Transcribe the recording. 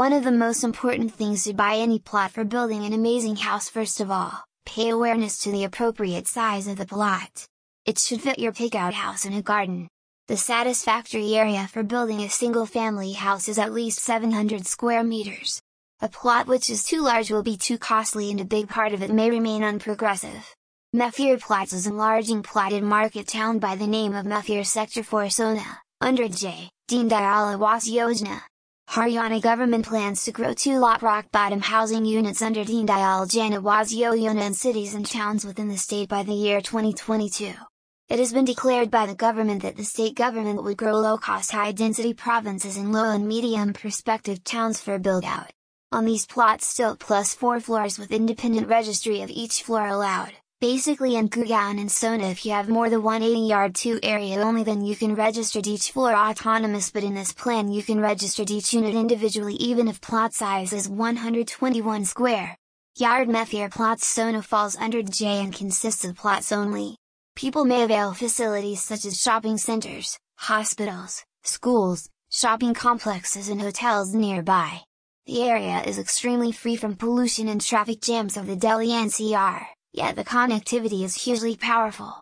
One of the most important things to buy any plot for building an amazing house first of all, pay awareness to the appropriate size of the plot. It should fit your pickout house in a garden. The satisfactory area for building a single family house is at least 700 square meters. A plot which is too large will be too costly and a big part of it may remain unprogressive. Meffier Plots is enlarging plotted market town by the name of Meffier Sector 4 Sohna, under J. Deen Dayal Awas Yojana. Haryana government plans to grow two lot rock bottom housing units under Deen Dayal Jan Awas Yojana in cities and towns within the state by the year 2022. It has been declared by the government that the state government would grow low-cost high-density provinces in low and medium prospective towns for build-out. On these plots stilt plus 4 floors with independent registry of each floor allowed. Basically in Gurgaon and Sohna if you have more than 180 yard 2 area only then you can register each floor autonomous but in this plan you can register each unit individually even if plot size is 121 square. Yard Meffier plots Sohna falls under J and consists of plots only. People may avail facilities such as shopping centers, hospitals, schools, shopping complexes and hotels nearby. The area is extremely free from pollution and traffic jams of the Delhi NCR. Yet the connectivity is hugely powerful.